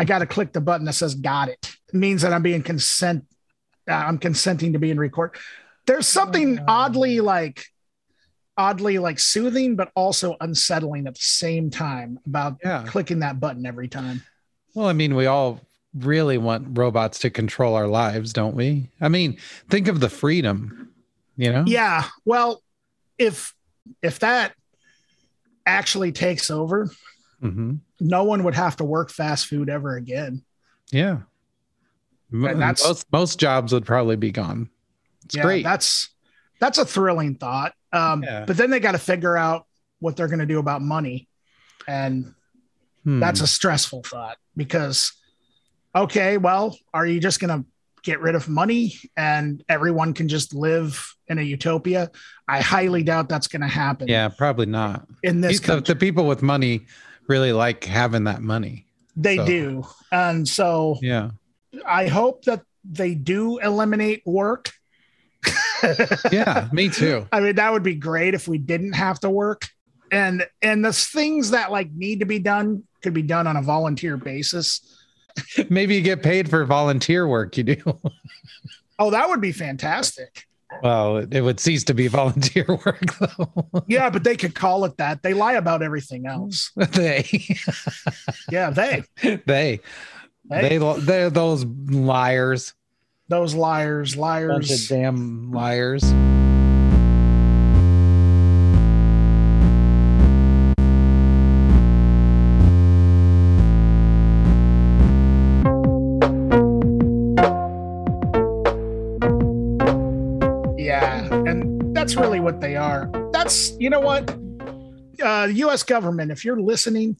I got to click the button that says "Got it." It means that I'm being consent. Uh, I'm consenting to being recorded. There's something oddly like, oddly like soothing, but also unsettling at the same time about Yeah. clicking that button every time. Well, I mean, we all really want robots to control our lives, don't we? I mean, think of the freedom, you know? Yeah. Well, if if that actually takes over, hmm no one would have to work fast food ever again. Yeah. And that's- most most jobs would probably be gone. It's yeah, great. That's that's a thrilling thought. Um, Yeah. But then they got to figure out what they're going to do about money, and Hmm. that's a stressful thought because, okay, well, are you just going to get rid of money and everyone can just live in a utopia? I highly doubt that's going to happen. yeah, probably not. in this the, the people with money really like having that money. they so- do, and so Yeah. I hope that they do eliminate work. Yeah, me too. I mean, that would be great if we didn't have to work. And and the things that like need to be done could be done on a volunteer basis. Maybe you get paid for volunteer work you do. Oh, that would be fantastic. Well, it, would cease to be volunteer work though. Yeah, but they could call it that. They lie about everything else. they Yeah, they they Hey. they they're those liars. those liars, liars. damn liars. Yeah, and that's really what they are. That's you know what, uh, U.S. government, if you're listening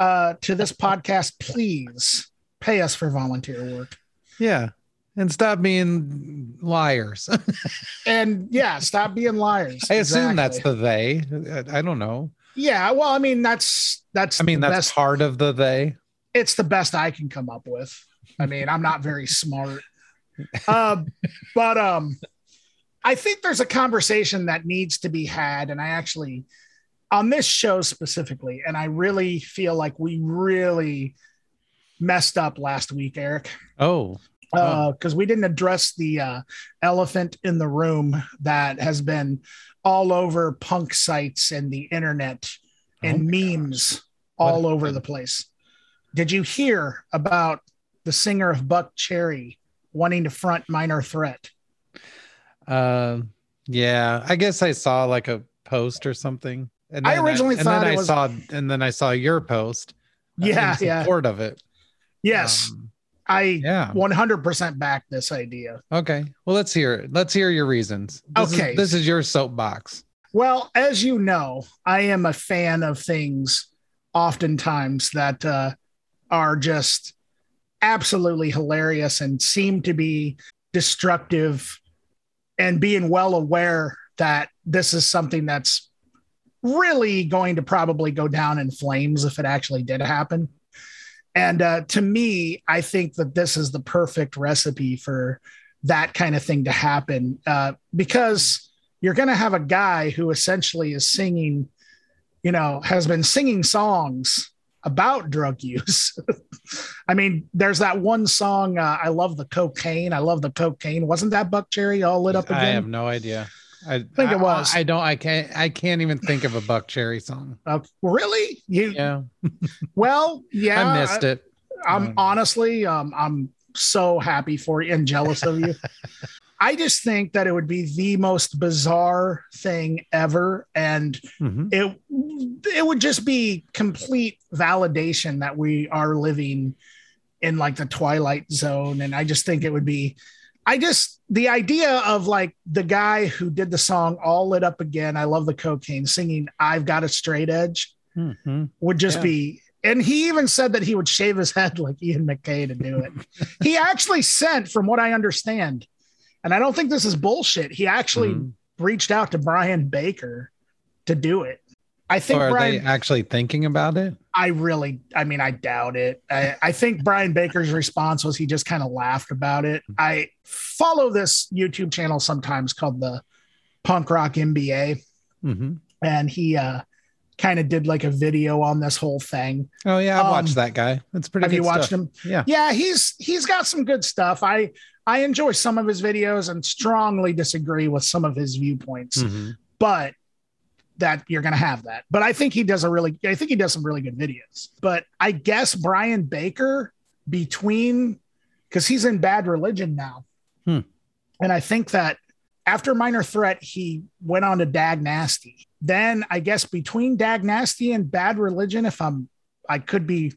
uh, to this podcast, please pay us for volunteer work. Yeah. And stop being liars. And yeah, stop being liars. I assume that's the they. I don't know. Yeah, well, I mean that's that's I mean, that's best, part of the they. it's the best I can come up with. I mean, I'm not very smart. Um, but um I think there's a conversation that needs to be had and I actually on this show specifically and I really feel like we really messed up last week, Eric. Oh, because we didn't address the uh, elephant in the room that has been all over punk sites and the internet and Oh memes all over the place. Did you hear about the singer of Buck Cherry wanting to front Minor Threat? Um, yeah, I guess I saw like a post or something. And I then originally and thought then it I was- saw, and then I saw your post. Yeah, yeah. support of it. Yes, Um, I yeah. 100% back this idea. Okay. Well, let's hear it. Let's hear your reasons. This Okay. Is, this is your soapbox. Well, as you know, I am a fan of things oftentimes that uh, are just absolutely hilarious and seem to be destructive, and being well aware that this is something that's really going to probably go down in flames if it actually did happen. And uh, to me, I think that this is the perfect recipe for that kind of thing to happen uh, because you're going to have a guy who essentially is singing, you know, has been singing songs about drug use. I mean, there's that one song, uh, I love the cocaine. I love the cocaine. Wasn't that Buck Cherry all lit up again? I have no idea. I think it was. I, I don't. I can't. I can't even think of a Buck Cherry song. Uh, really? You? Yeah, Well, yeah. I missed it. I'm Um, honestly, um, I'm so happy for you and jealous of you. I just think that it would be the most bizarre thing ever, and Mhm. it it would just be complete validation that we are living in like the twilight zone. And I just think it would be. I just the idea of like the guy who did the song "All Lit Up Again." I love the cocaine singing "I've Got a Straight Edge." Mhm. would just Yeah. be and he even said that he would shave his head like Ian MacKaye to do it. he actually sent, from what I understand, and I don't think this is bullshit. He actually Mhm. reached out to Brian Baker to do it. I think So are Brian. they actually thinking about it? I really, I mean, I doubt it. I, I think Brian Baker's response was he just kind of laughed about it. I follow this YouTube channel sometimes called the Punk Rock MBA, hmm and he uh kind of did like a video on this whole thing. Oh yeah, I Um, watched that guy. That's pretty. Have you watched stuff. him? Yeah. Yeah, he's he's got some good stuff. I I enjoy some of his videos and strongly disagree with some of his viewpoints, Mhm. but that you're going to have that. But I think he does a really I think he does some really good videos. But I guess Brian Baker between cuz he's in Bad Religion now. Hmm. And I think that after Minor Threat he went on to Dag Nasty. Then I guess between Dag Nasty and Bad Religion if I'm I could be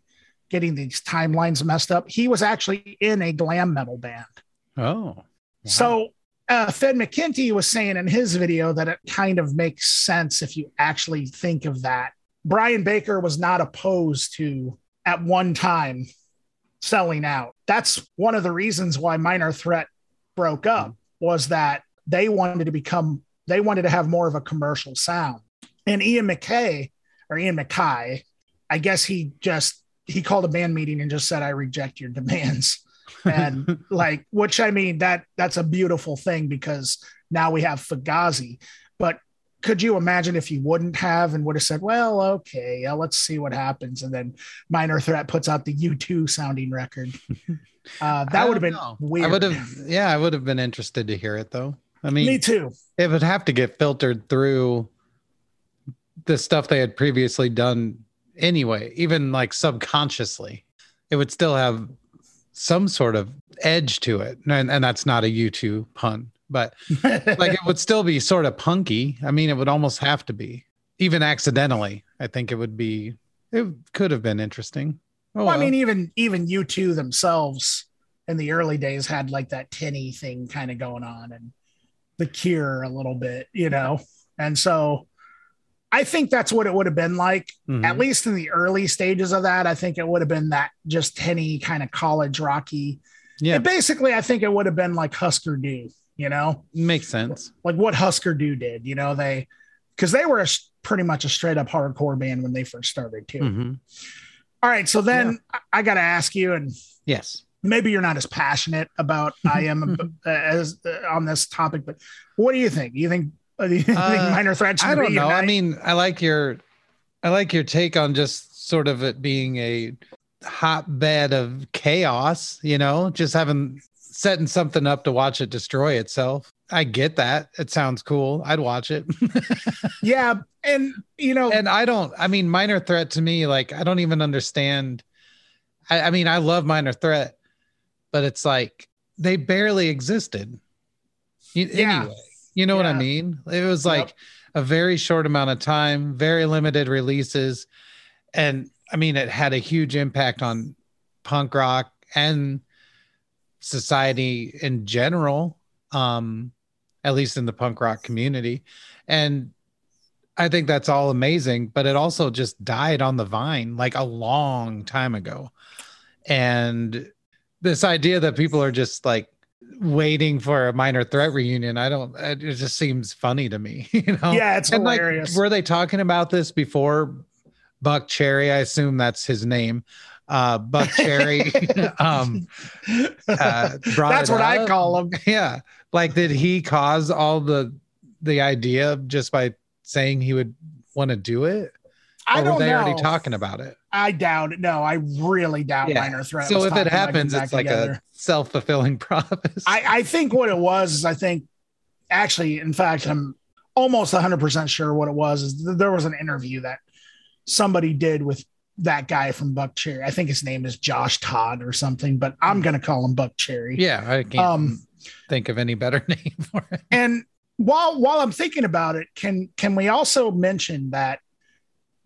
getting these timelines messed up. He was actually in a glam metal band. Oh. wow. So uh, Finn McKenty was saying in his video that it kind of makes sense if you actually think of that. Brian Baker was not opposed to at one time selling out. That's one of the reasons why Minor Threat broke up was that they wanted to become they wanted to have more of a commercial sound. And Ian MacKaye or Ian MacKaye, I guess he just he called a band meeting and just said, I reject your demands. And like, which I mean, that that's a beautiful thing because now we have Fugazi. But could you imagine if you wouldn't have and would have said, well, okay, yeah, let's see what happens. And then Minor Threat puts out the U2 sounding record. Uh, that would have been know. weird. I would have. Yeah, I would have been interested to hear it though. I mean, Me too. it would have to get filtered through the stuff they had previously done anyway, even like subconsciously. It would still have some sort of edge to it. And, and that's not a U2 pun, but like it would still be sort of punky. I mean, it would almost have to be, even accidentally. I think it would be, it could have been interesting. Oh, well, I mean, even even U2 themselves in the early days had like that tinny thing kind of going on, and the Cure a little bit, you know. And so, I think that's what it would have been like, Mhm. at least in the early stages of that. I think it would have been that just tinny kind of college rocky. yeah, And basically, I think it would have been like Husker Du, you know, makes sense. like what Husker Du did. You know, they because they were a, pretty much a straight up hardcore band when they first started too. Mhm. All right, so then I, I got to ask you, and Yes. maybe you're not as passionate about I am as uh, on this topic, but what do you think? You think, uh, do you think minor threat. I don't know. I mean, I like your, I like your take on just sort of it being a hotbed of chaos. You know, just having setting something up to watch it destroy itself. I get that. It sounds cool. I'd watch it. yeah, and you know, and I don't. I mean, minor threat to me, like I don't even understand. I, I mean, I love minor threat, but it's like they barely existed. Yeah. Anyway, you know what I mean? It was Yep. like a very short amount of time, very limited releases, and I mean, it had a huge impact on punk rock and society in general. Um, at least in the punk rock community, and I think that's all amazing, but it also just died on the vine like a long time ago. And this idea that people are just like waiting for a minor threat reunion, I don't, it just seems funny to me, you know? yeah, it's And like, hilarious. were they talking about this before Buck Cherry? I assume that's his name. Uh, Buck Cherry, um, uh, That's what I call him. Yeah. Like, did he cause all the the idea just by saying he would want to do it? I or don't were they know. already talking about it? I doubt it. No, I really doubt Yeah. minor threat. so if it happens, it's like together. a self fulfilling prophecy. I, I think what it was is I think actually, in fact, I'm almost 100% sure what it was is th- there was an interview that somebody did with that guy from Buck Cherry. I think his name is Josh Todd or something, but I'm going to call him Buck Cherry. yeah, I can't Um, think of any better name for it. and while while I'm thinking about it, can can we also mention that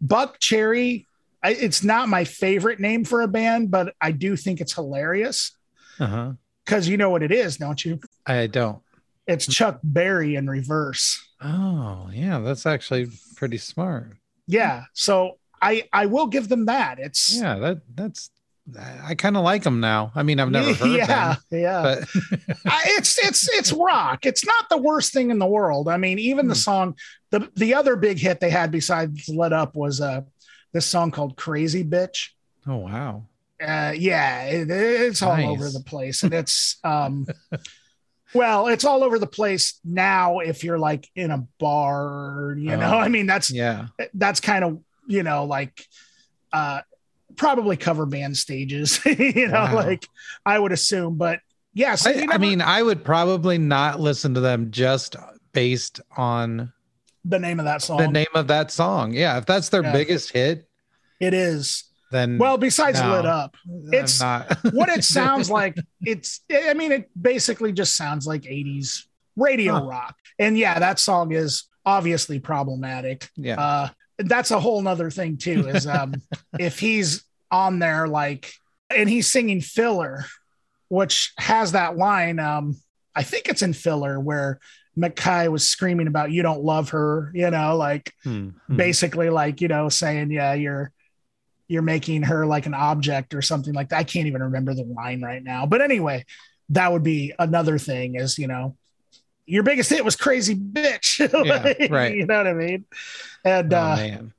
Buck Cherry? I, it's not my favorite name for a band, but I do think it's hilarious Uh-huh. because you know what it is, don't you? I don't. It's Chuck Berry in reverse. Oh, yeah, that's actually pretty smart. Yeah. So I I will give them that. It's Yeah, that that's I kind of like them now. I mean, I've never heard yeah, them, yeah. but I, it's it's it's rock. It's not the worst thing in the world. I mean, even the Hmm. song, the the other big hit they had besides "Let Up" was uh this song called "Crazy Bitch." oh wow. Uh, yeah, it, it's all Nice. over the place, and it's um, well, it's all over the place now. If you're like in a bar, you know, Oh. I mean, that's Yeah. that's kind of you know, like uh probably cover band stages, you know, Wow. like I would assume. But yes, I, I mean, I would probably not listen to them just based on the name of that song. the name of that song. Yeah, if that's their Yeah. biggest hit, It is. then Well, besides No. lit up, it's not. what it sounds like. It's, I mean, it basically just sounds like 80s radio Huh. rock. And yeah, that song is obviously problematic. yeah. Uh, that's a whole nother thing too, is um, if he's on there, like, and he's singing filler, which has that line. Um, I think it's in filler where MacKaye was screaming about, you don't love her, you know, like, Hmm, hmm. basically like you know saying yeah you're you're making her like an object or something like that i can't even remember the line right now but anyway that would be another thing is you know your biggest hit was crazy bitch Like, right. you know what i mean and Oh, uh man.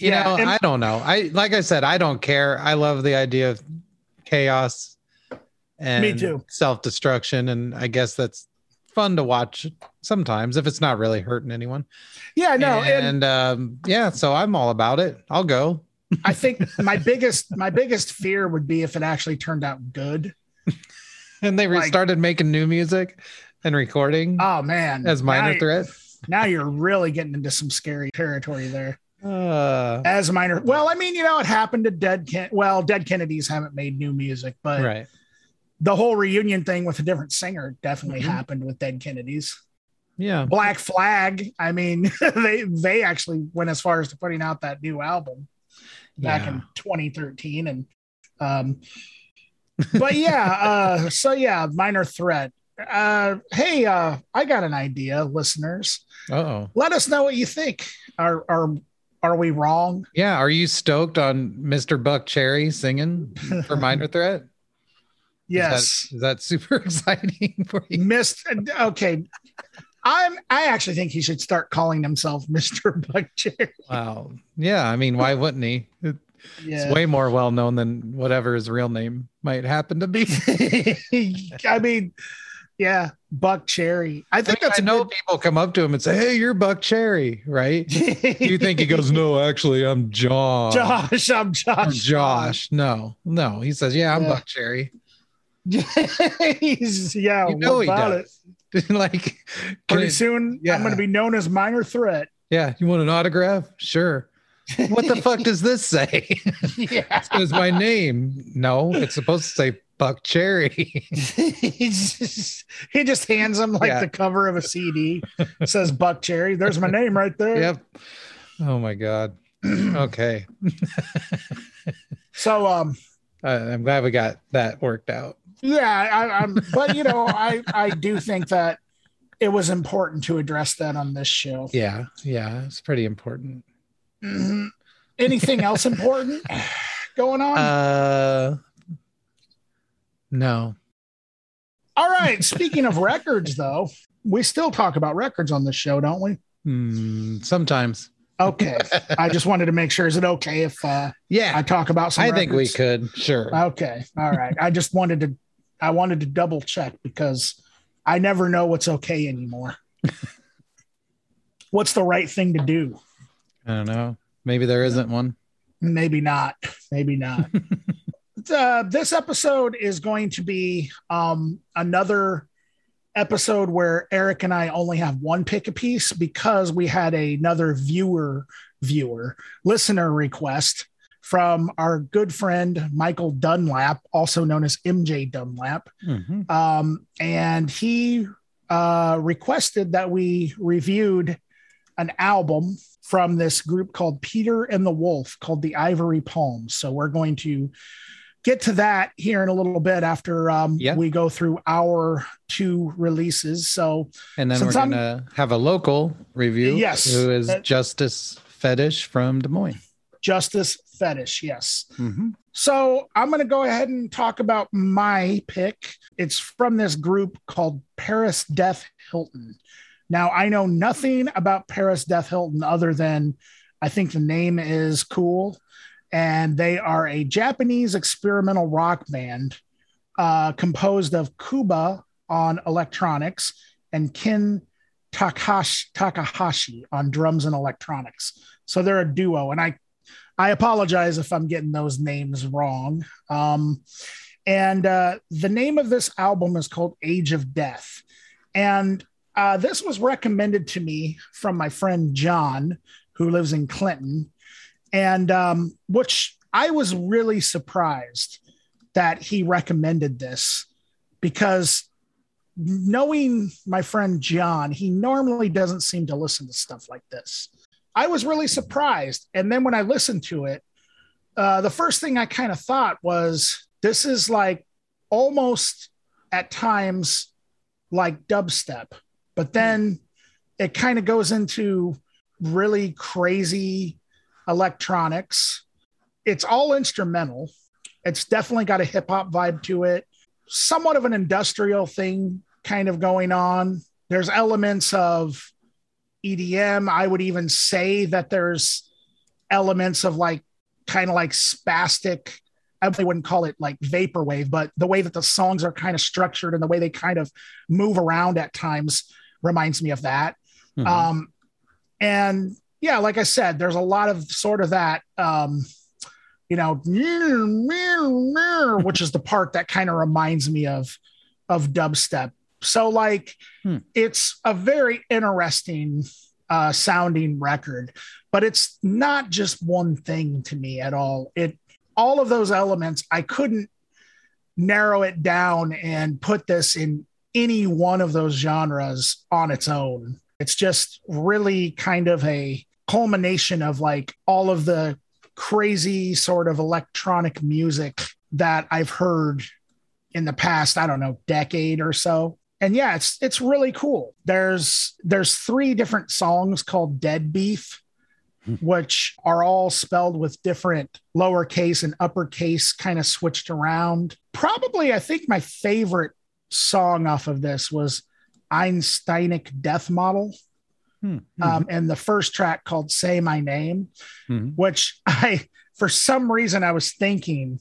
You yeah, know, and- I don't know. I like I said, I don't care. I love the idea of chaos and Me too. self-destruction. And I guess that's fun to watch sometimes if it's not really hurting anyone. yeah no and, and um, yeah, so I'm all about it. I'll go. i think my biggest my biggest fear would be if it actually turned out good And they Like- restarted making new music and recording oh man as minor now, threat. now you're really getting into some scary territory there Uh, as minor well i mean you know it happened to dead Ken- well dead kennedys haven't made new music but right. the whole reunion thing with a different singer definitely Mhm. happened with Dead Kennedys. Yeah. Black Flag, I mean, they they actually went as far as to putting out that new album back Yeah. in 2013 and um but yeah, uh so yeah, minor threat. Uh hey, uh I got an idea, listeners. Oh. Let us know what you think. Our are are we wrong? Yeah. Are you stoked on Mr. Buck Cherry singing for Minor Threat? Yes. Is that, is that super exciting for you? Missed okay. I'm I actually think he should start calling himself Mr. Buckcherry. Wow. Yeah. I mean, why wouldn't he? It's Yeah. way more well known than whatever his real name might happen to be. I mean, yeah, Buck Cherry. I I, think mean, that's I know good- people come up to him and say, Hey, you're Buck Cherry, right? you think he goes, No, actually, I'm John. Josh? I'm Josh. I'm Josh. No, no. He says, Yeah, I'm Yeah. Buck Cherry. He's yeah. You know what he does. it? like, Pretty it- soon, yeah. I'm going to be known as Minor Threat. yeah, you want an autograph? Sure. What the fuck does this say? yeah. Is my name? No, it's supposed to say Buck Cherry. he just he just hands him like Yeah. the cover of a CD. says Buck Cherry. There's my name right there. yep. Oh my god. Okay. So um I I'm glad we got that worked out. yeah, I, I'm but you know, I I do think that it was important to address that on this show. Yeah, yeah, it's pretty important. Mhm. Anything else important going on? Uh no. All right. Speaking of records, though, we still talk about records on this show, don't we? Hmm, sometimes. Okay. I just wanted to make sure. Is it okay if uh, yeah I talk about some? I think we could. Sure. Okay. All right. I just wanted to. I wanted to double check because I never know what's okay anymore. what's the right thing to do? I don't know. Maybe there isn't one. Maybe not. Maybe not. uh, this episode is going to be um, another episode where Eric and I only have one pick a piece because we had another viewer, viewer, listener request from our good friend Michael Dunlap, also known as MJ Dunlap. Mhm. Um, and he uh, requested that we reviewed an album from this group called Peter and the Wolf called the Ivory Palms. So we're going to get to that here in a little bit after um, Yeah. we go through our two releases. So And then we're gonna have a local review. Yes. Who is Uh, Justice Fetish from Des Moines. Justice Fetish, yes. Mhm. So I'm going to go ahead and talk about my pick. It's from this group called Paris Death Hilton. Now, I know nothing about Paris Death Hilton other than I think the name is cool. And they are a Japanese experimental rock band uh, composed of Kuba on electronics and Ken Takahashi, Takahashi on drums and electronics. So they're a duo. And I I apologize if I'm getting those names wrong. Um, and uh, the name of this album is called Age of Death. And uh, this was recommended to me from my friend John, who lives in Clinton. And um, which I was really surprised that he recommended this because knowing my friend John, he normally doesn't seem to listen to stuff like this. I was really surprised. And then when I listened to it, uh, the first thing I kind of thought was this is like almost at times like dubstep, but then it kind of goes into really crazy electronics. It's all instrumental. It's definitely got a hip hop vibe to it, somewhat of an industrial thing kind of going on. There's elements of EDM. I would even say that there's elements of like kind of like spastic. I wouldn't call it like vaporwave, but the way that the songs are kind of structured and the way they kind of move around at times reminds me of that. Mm-hmm. Um, and yeah, like I said, there's a lot of sort of that, um, you know, which is the part that kind of reminds me of of dubstep. So like, hmm. it's a very interesting uh, sounding record, but it's not just one thing to me at all. It all of those elements, I couldn't narrow it down and put this in any one of those genres on its own. It's just really kind of a culmination of like all of the crazy sort of electronic music that I've heard in the past, I don't know, decade or so. And yeah, it's it's really cool. There's there's three different songs called Dead Beef, hmm. which are all spelled with different lowercase and uppercase kind of switched around. Probably, I think my favorite song off of this was Einsteinic Death Model. Mm-hmm. Um, and the first track called Say My Name, mm-hmm. which I, for some reason, I was thinking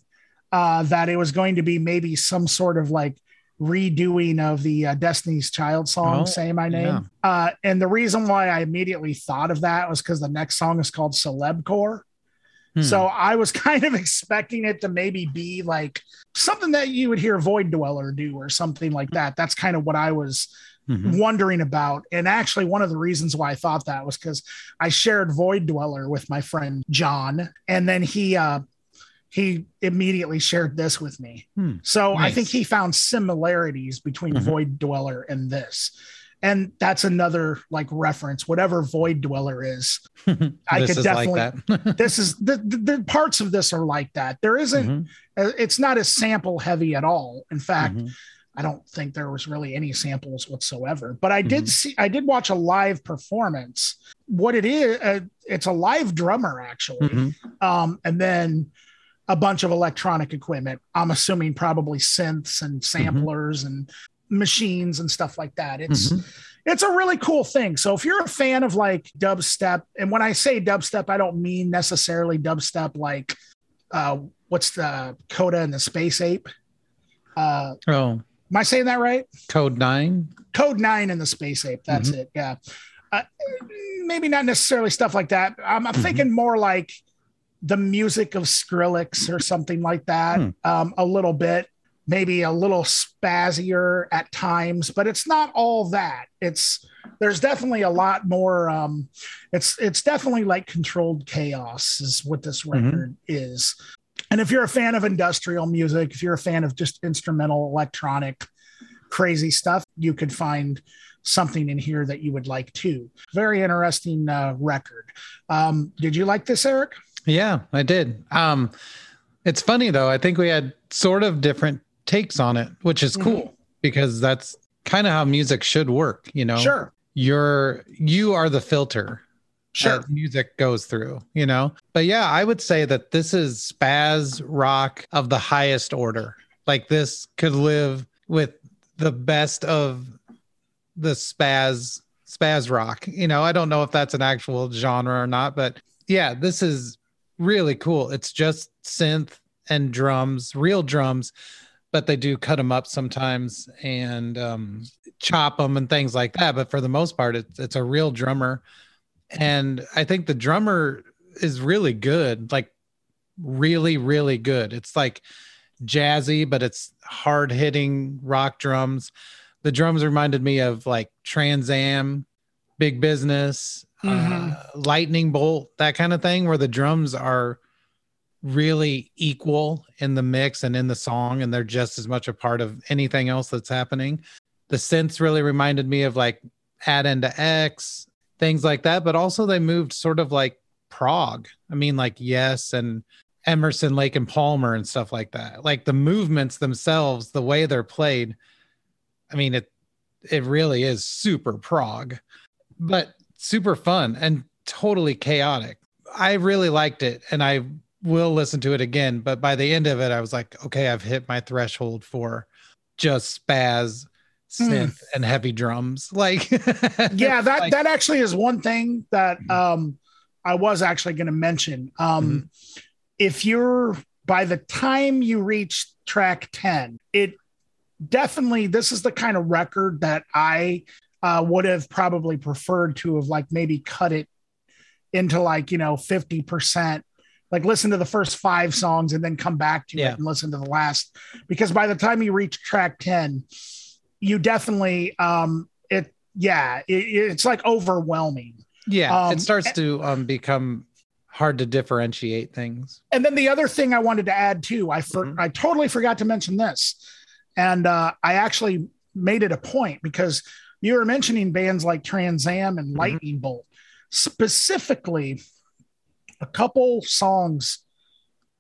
uh, that it was going to be maybe some sort of like redoing of the uh, Destiny's Child song, oh, Say My Name. Yeah. Uh, and the reason why I immediately thought of that was because the next song is called Celebcore. Hmm. So I was kind of expecting it to maybe be like something that you would hear Void Dweller do or something like that. That's kind of what I was mm-hmm. wondering about. And actually, one of the reasons why I thought that was because I shared Void Dweller with my friend John, and then he uh, he immediately shared this with me. Hmm. So nice. I think he found similarities between mm-hmm. Void Dweller and this. And that's another like reference, whatever Void Dweller is. I could definitely, like this is the, the, the, parts of this are like that. There isn't, mm-hmm. it's not as sample heavy at all. In fact, mm-hmm. I don't think there was really any samples whatsoever. But I did mm-hmm. see, I did watch a live performance. What it is, uh, it's a live drummer actually, mm-hmm. um, and then a bunch of electronic equipment. I'm assuming probably synths and mm-hmm. samplers mm-hmm. and machines and stuff like that. It's mm-hmm. it's a really cool thing. So if you're a fan of like dubstep, and when I say dubstep, I don't mean necessarily dubstep like uh, what's the Coda and the Space Ape. Uh, oh, Am I saying that right? Code nine. Code nine and the space ape. That's mm-hmm. it. Yeah. Uh, maybe not necessarily stuff like that. I'm, I'm mm-hmm. thinking more like the music of Skrillex or something like that. Hmm. Um, a little bit, maybe a little spazzier at times, but it's not all that. It's there's definitely a lot more. Um, it's it's definitely like controlled chaos is what this mm-hmm. record mm-hmm. is. And if you're a fan of industrial music, if you're a fan of just instrumental, electronic, crazy stuff, you could find something in here that you would like too. Very interesting uh, record. Um, did you like this, Eric? Yeah, I did. Um, it's funny though. I think we had sort of different takes on it, which is cool mm-hmm. because that's kind of how music should work. You know, sure. You're you are the filter sure. music goes through, you know? But yeah, I would say that this is spaz rock of the highest order. Like this could live with the best of the spaz spaz rock. You know, I don't know if that's an actual genre or not, but yeah, this is really cool. It's just synth and drums, real drums, but they do cut them up sometimes and um, chop them and things like that. But for the most part, it's it's a real drummer and I think the drummer is really good, like really, really good. It's like jazzy, but it's hard hitting rock drums. The drums reminded me of like Trans Am, Big Business, Mhm. uh, Lightning Bolt, that kind of thing, where the drums are really equal in the mix and in the song, and they're just as much a part of anything else that's happening. The synths really reminded me of like Add into X, things like that, but also they moved sort of like prog. I mean, like Yes and Emerson, Lake and Palmer and stuff like that. Like the movements themselves, the way they're played. I mean, it it really is super prog, but super fun and totally chaotic. I really liked it and I will listen to it again, but by the end of it, I was like, okay, I've hit my threshold for just spaz, synth, and heavy drums. Like, yeah that like- that actually is one thing that um i was actually going to mention um if you're by the time you reach track 10 it definitely this is the kind of record that i uh, would have probably preferred to have like maybe cut it into like you know 50% like listen to the first five songs and then come back to Yeah. it and listen to the last. Because by the time you reach track 10 you definitely um it yeah it, it's like overwhelming yeah, Um, it starts to um, become hard to differentiate things. and then the other thing i wanted to add too i for, Mhm. i totally forgot to mention this and uh i actually made it a point because you were mentioning bands like trans am and lightning bolt specifically a couple songs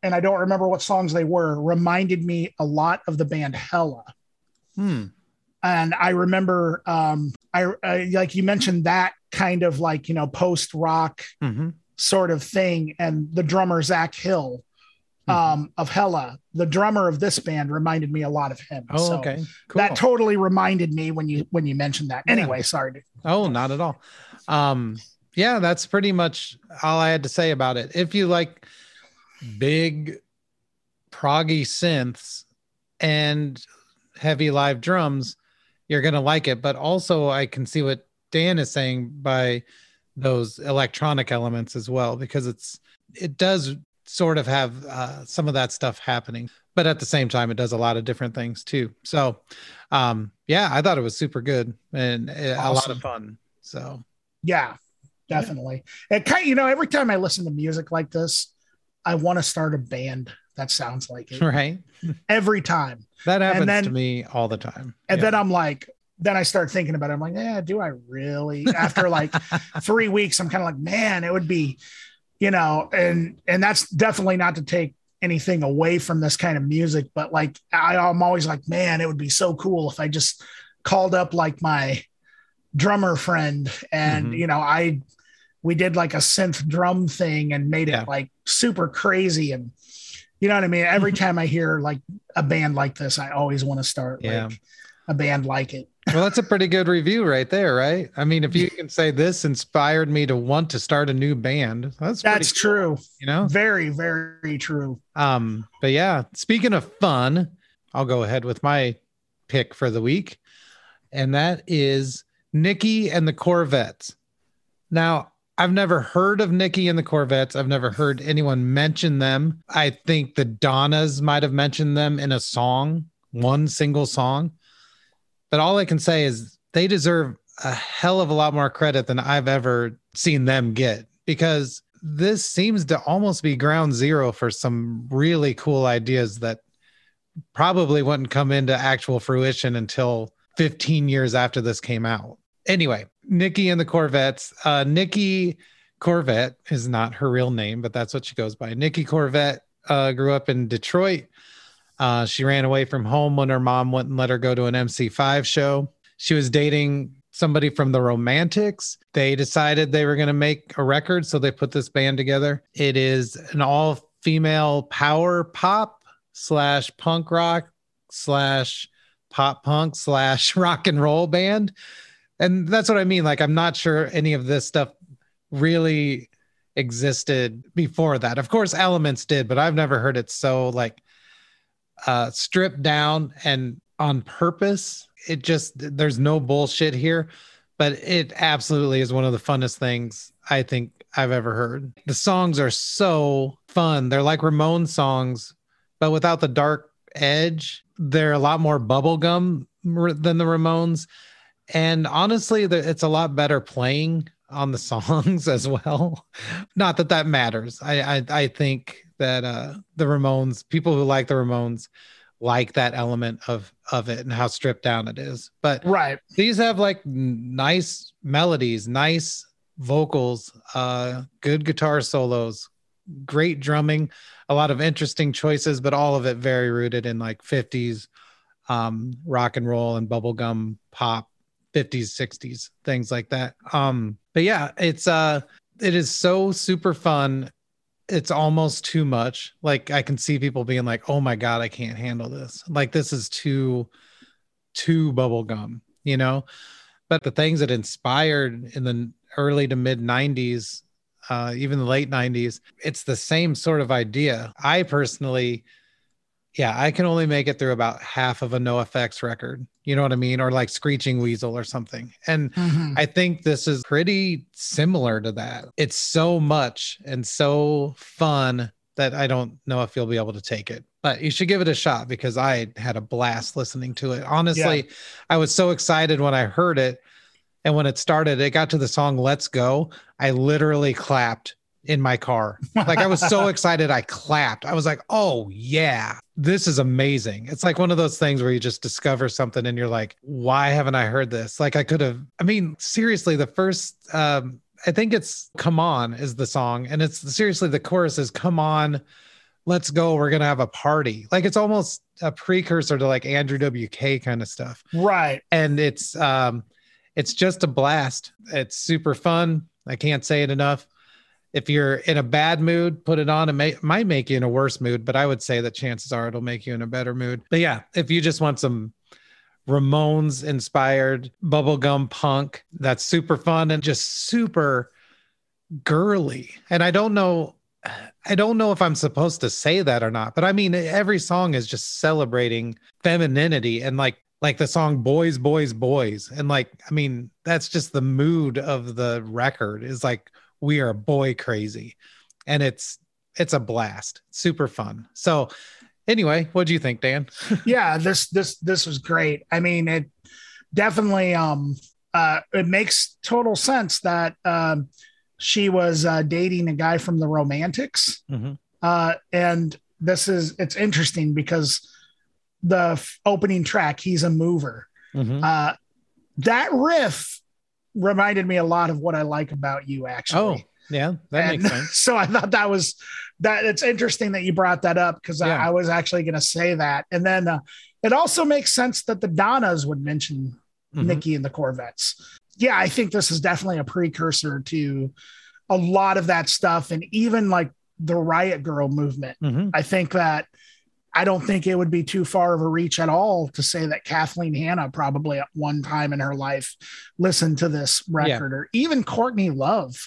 and i don't remember what songs they were reminded me a lot of the band hella Hmm. and I remember, um, I, I like you mentioned that kind of like you know post rock hmm sort of thing, and the drummer Zach Hill Mhm. um, of Hella, the drummer of this band, reminded me a lot of him. Oh, So okay. Cool. That totally reminded me when you when you mentioned that. Yeah. Anyway, sorry. to- Oh, not at all. Um, yeah, that's pretty much all I had to say about it. If you like big proggy synths and heavy live drums, you're gonna like it. But also I can see what Dan is saying by those electronic elements as well, because it's it does sort of have uh, some of that stuff happening, but at the same time, it does a lot of different things too. So, um, yeah, I thought it was super good and uh, a lot of fun. So, Yeah, definitely. It kind you know every time I listen to music like this, I want to start a band that sounds like it right, every time. that happens then- to me all the time. And Yeah. then I'm like, then I start thinking about it. I'm like, yeah, do I really? After like three weeks, I'm kind of like, man, it would be, you know, and and that's definitely not to take anything away from this kind of music, but like I, I'm always like, man, it would be so cool if I just called up like my drummer friend and Mhm. you know, I we did like a synth drum thing and made Yeah. it like super crazy and you know what I mean? Every time I hear like a band like this, I always want to start Yeah. like a band like it. well, that's a pretty good review right there, right? I mean, if you can say this inspired me to want to start a new band, that's That's cool, true. You know, Very, very true. Um, but yeah, speaking of fun, I'll go ahead with my pick for the week, and that is Nikki and the Corvettes. Now, I've never heard of Nikki and the Corvettes. I've never heard anyone mention them. I think the Donnas might have mentioned them in a song, one single song. But all I can say is they deserve a hell of a lot more credit than I've ever seen them get because this seems to almost be ground zero for some really cool ideas that probably wouldn't come into actual fruition until 15 years after this came out. Anyway, Nikki and the Corvettes. Uh, Nikki Corvette is not her real name, but that's what she goes by. Nikki Corvette uh, grew up in Detroit. Uh, she ran away from home when her mom wouldn't let her go to an MC5 show. She was dating somebody from the Romantics. They decided they were going to make a record, so they put this band together. It is an all female power pop slash punk rock slash pop punk slash rock and roll band. And that's what I mean. Like, I'm not sure any of this stuff really existed before that. Of course, Elements did, but I've never heard it so like uh stripped down and on purpose. It just there's no bullshit here, but it absolutely is one of the funnest things I think I've ever heard. The songs are so fun. They're like Ramon songs, but without the dark edge. They're a lot more bubblegum than the Ramones. And honestly, it's a lot better playing on the songs as well. Not that that matters. I I, I think that uh, the Ramones, people who like the Ramones, like that element of of it and how stripped down it is. But right, these have like nice melodies, nice vocals, uh, good guitar solos, great drumming, a lot of interesting choices, but all of it very rooted in like 50s um, rock and roll and bubblegum pop, 50s, 60s, things like that. Um, but yeah, it's uh it is so super fun. It's almost too much. Like I can see people being like, "Oh my god, I can't handle this." Like this is too too bubblegum, you know? But the things that inspired in the early to mid 90s uh, even the late 90s it's the same sort of idea i personally yeah i can only make it through about half of a NOFX record you know what i mean or like screeching weasel or something and mm-hmm. i think this is pretty similar to that it's so much and so fun that i don't know if you'll be able to take it but you should give it a shot because i had a blast listening to it honestly yeah. i was so excited when i heard it and when it started, it got to the song Let's Go. I literally clapped in my car. Like I was so excited, I clapped. I was like, oh, yeah, this is amazing. It's like one of those things where you just discover something and you're like, why haven't I heard this? Like I could have, I mean, seriously, the first, um, I think it's Come On is the song. And it's seriously, the chorus is Come On, let's go. We're going to have a party. Like it's almost a precursor to like Andrew WK kind of stuff. Right. And it's, um, it's just a blast. It's super fun. I can't say it enough. If you're in a bad mood, put it on. It may, might make you in a worse mood, but I would say that chances are it'll make you in a better mood. But yeah, if you just want some Ramones inspired bubblegum punk, that's super fun and just super girly. And I don't know I don't know if I'm supposed to say that or not, but I mean, every song is just celebrating femininity and like like the song boys boys boys and like i mean that's just the mood of the record is like we are boy crazy and it's it's a blast super fun so anyway what do you think dan yeah this this this was great i mean it definitely um uh it makes total sense that um she was uh dating a guy from the romantics mm-hmm. uh and this is it's interesting because the f- opening track, he's a mover. Mm-hmm. Uh, that riff reminded me a lot of what I like about you, actually. Oh, yeah, that and makes sense. So I thought that was that. It's interesting that you brought that up because yeah. I, I, was actually going to say that, and then uh, it also makes sense that the Donnas would mention mm-hmm. Nikki and the Corvettes. Yeah, I think this is definitely a precursor to a lot of that stuff, and even like the Riot Grrrl movement. Mm-hmm. I think that I don't think it would be too far of a reach at all to say that Kathleen Hanna probably at one time in her life listened to this record, yeah. or even Courtney Love,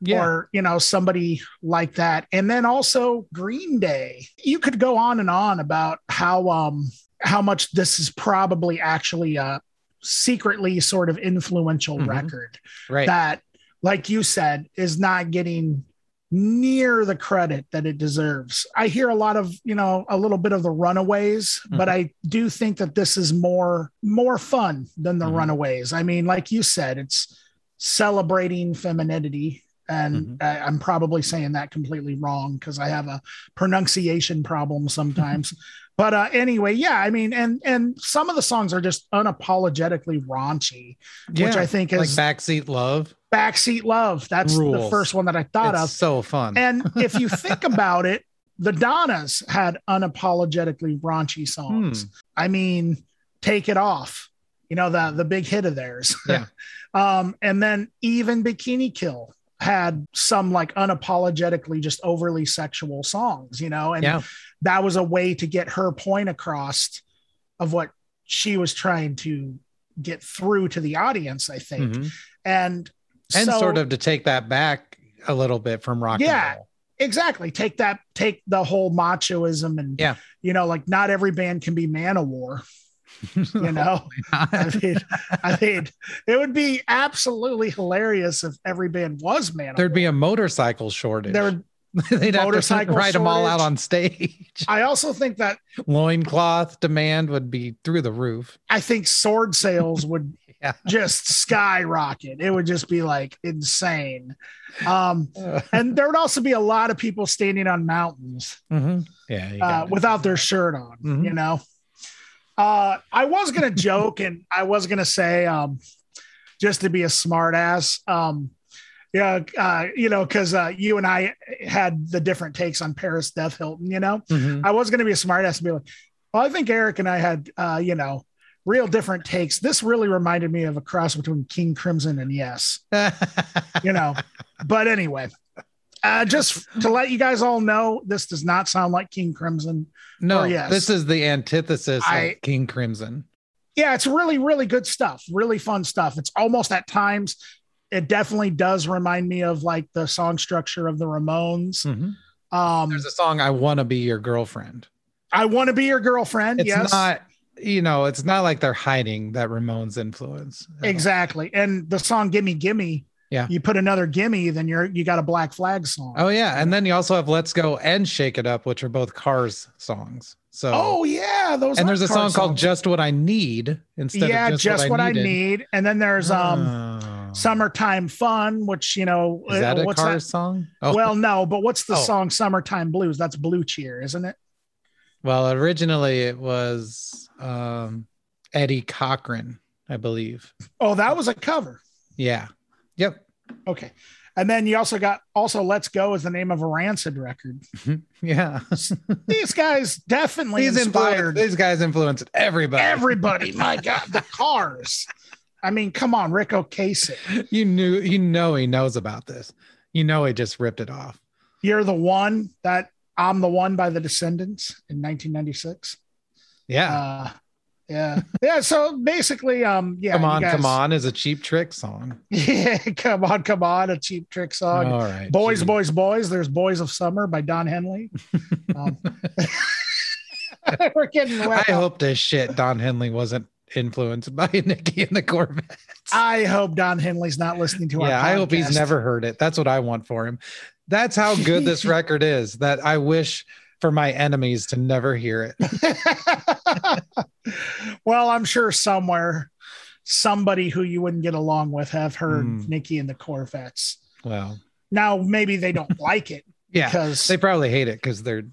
yeah. or you know somebody like that. And then also Green Day. You could go on and on about how um how much this is probably actually a secretly sort of influential mm-hmm. record, right? That, like you said, is not getting near the credit that it deserves. I hear a lot of, you know, a little bit of the Runaways, mm-hmm. but I do think that this is more more fun than the mm-hmm. Runaways. I mean, like you said, it's celebrating femininity and mm-hmm. I, am probably saying that completely wrong because I have a pronunciation problem sometimes. but uh, anyway, yeah, I mean, and and some of the songs are just unapologetically raunchy, yeah, which I think is like backseat love. Backseat Love. That's Rules. the first one that I thought it's of. So fun. And if you think about it, the Donnas had unapologetically raunchy songs. Hmm. I mean, Take It Off, you know, the the big hit of theirs. Yeah. um, and then even Bikini Kill had some like unapologetically just overly sexual songs, you know, and yeah. that was a way to get her point across of what she was trying to get through to the audience, I think. Mm-hmm. And and so, sort of to take that back a little bit from rock yeah exactly take that take the whole machoism and yeah you know like not every band can be Manowar. You know, I mean, I mean, it would be absolutely hilarious if every band was man. There'd be a motorcycle shortage. There would They'd have to ride them all out on stage. I also think that Loincloth demand would be through the roof. I think sword sales would Yeah. just skyrocket. It would just be like insane. Um, and there would also be a lot of people standing on mountains Mhm. Yeah. uh, without their shirt on, Mhm. you know. Uh, I was gonna joke and I was gonna say, um, just to be a smart ass, um, yeah, uh, you know, because uh, you and I had the different takes on Paris Death Hilton, you know. Mhm. I was going to be a smart ass and be like, well, I think Eric and I had, uh, you know, real different takes. This really reminded me of a cross between King Crimson and Yes, you know. but anyway, uh, just to let you guys all know, this does not sound like King Crimson. no, yes. this is the antithesis I- of King Crimson. Yeah, it's really, really good stuff. Really fun stuff. It's almost at times, it definitely does remind me of like the song structure of the Ramones. Mhm. Um, There's a song, I Want to Be Your Girlfriend. I want to be your girlfriend. It's yes. not, you know, it's not like they're hiding that Ramones influence. at all. Exactly. And the song Gimme Gimme. Yeah. You put another gimme, then you're you got a black flag song. Oh, yeah. And then you also have Let's Go and Shake It Up, which are both Cars songs. So, Oh, yeah, those and there's a song called. Just What I Need instead Yeah, of Just, What, I, Need. Needed. And then there's um Oh. Summertime Fun, which you know Is that uh, a what's Cars song? Oh, Well, no, but what's the Oh. song Summertime Blues? That's Blue Cheer, isn't it? Well, originally it was um, Eddie Cochran, I believe. Oh, that was a cover. Yeah. Yep. Okay. And then you also got also Let's Go is the name of a Rancid record. Yeah. These guys definitely these inspired these guys influenced everybody. everybody. My God, the cars. I mean, come on, Ric Ocasek. you knew you know he knows about this. You know he just ripped it off. You're the one that I'm the one by the Descendents in 1996. Yeah. Uh, yeah, yeah. So basically, um, yeah. come on, guys- come on is a cheap trick song. Yeah, come on, come on. A cheap trick song. All right. boys, geez. boys, boys. There's Boys of Summer by Don Henley. Um, we're getting I hope this shit Don Henley wasn't influenced by Nikki and the Corvettes. I hope Don Henley's not listening to our. yeah, I hope he's never heard it. That's what I want for him. That's how good this record is. That I wish for my enemies to never hear it. well, I'm sure somewhere somebody who you wouldn't get along with have heard Hmm. Nikki and the Corvettes. Well, Now, maybe they don't like it yeah, because they probably hate it because they're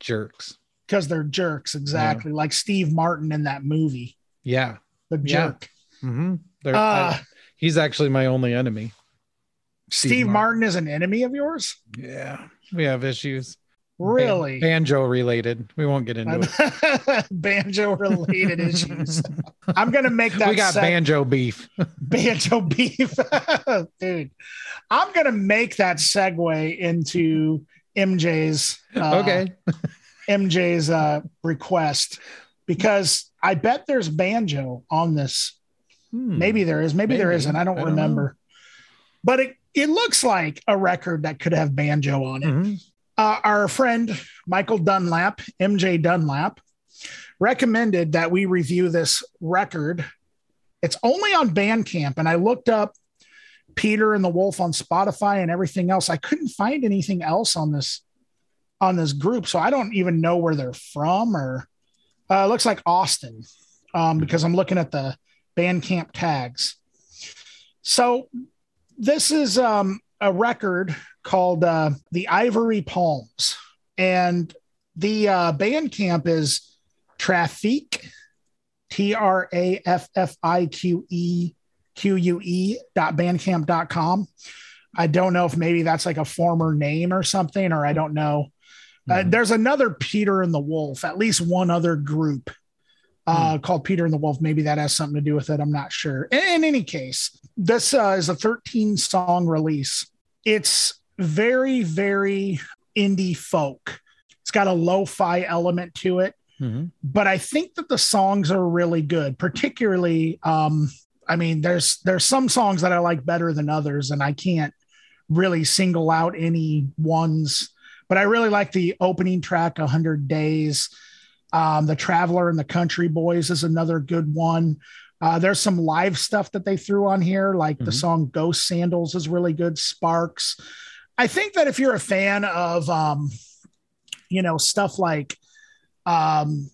jerks. because they're jerks, exactly like Steve Martin in that movie, Yeah. the Yeah. jerk. hmm Uh, he's actually my only enemy. Steve, Martin. Martin. is an enemy of yours, Yeah, we have issues. really? banjo related. We won't get into it. Banjo related issues. I'm gonna make that. we got seg- banjo beef. banjo beef, dude. I'm gonna make that segue into MJ's. Uh, okay. MJ's uh, request because I bet there's banjo on this. Hmm. Maybe there is, maybe, there Maybe. isn't. I don't I don't remember. But it it looks like a record that could have banjo on it. Mhm. Uh, our friend Michael Dunlap, MJ Dunlap, recommended that we review this record. It's only on Bandcamp, and I looked up Peter and the Wolf on Spotify and everything else. I couldn't find anything else on this on this group, so I don't even know where they're from. Or uh, it looks like Austin, um, because I'm looking at the Bandcamp tags. So this is um, a record called uh, the Ivory Palms, and the uh, Bandcamp is Traffic, T R A F F I Q E Q U E dot bandcamp.com. I don't know if maybe that's like a former name or something, or I don't know. Uh, Mhm. there's another Peter and the Wolf, at least one other group uh, called Peter and the Wolf. Maybe that has something to do with it. I'm not sure. In, in any case, this uh, is a 13 song release. It's very, very indie folk. It's got a lo fi element to it Mhm. but I think that the songs are really good. Particularly, um, I mean, there's there's some songs that I like better than others, and I can't really single out any ones. But I really like the opening track, "100 Days." Um, the Traveler and the Country Boys is another good one. Uh, there's some live stuff that they threw on here, like mm-hmm. the song Ghost Sandals is really good. Sparks. I think that if you're a fan of, um, you know, stuff like um,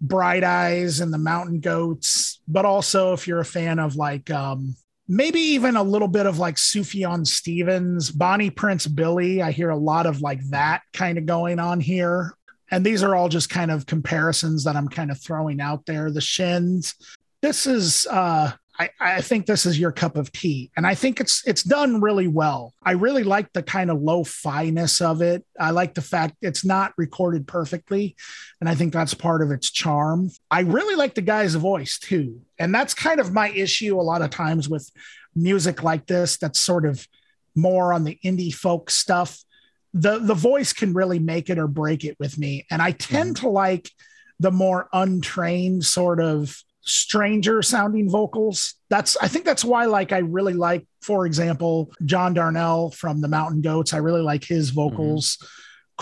Bright Eyes and the Mountain Goats, but also if you're a fan of like um, maybe even a little bit of like Sufjan Stevens, Bonnie Prince Billy. I hear a lot of like that kind of going on here. And these are all just kind of comparisons that I'm kind of throwing out there. The Shins. This is uh I, I think this is your cup of tea. And I think it's it's done really well. I really like the kind of low-fi ness of it. I like the fact it's not recorded perfectly. And I think that's part of its charm. I really like the guy's voice too. And that's kind of my issue a lot of times with music like this that's sort of more on the indie folk stuff. The the voice can really make it or break it with me. And I tend mm-hmm. to like the more untrained sort of stranger sounding vocals. That's I think that's why like I really like, for example, John Darnielle from the Mountain Goats. I really like his mm-hmm. vocals mm-hmm.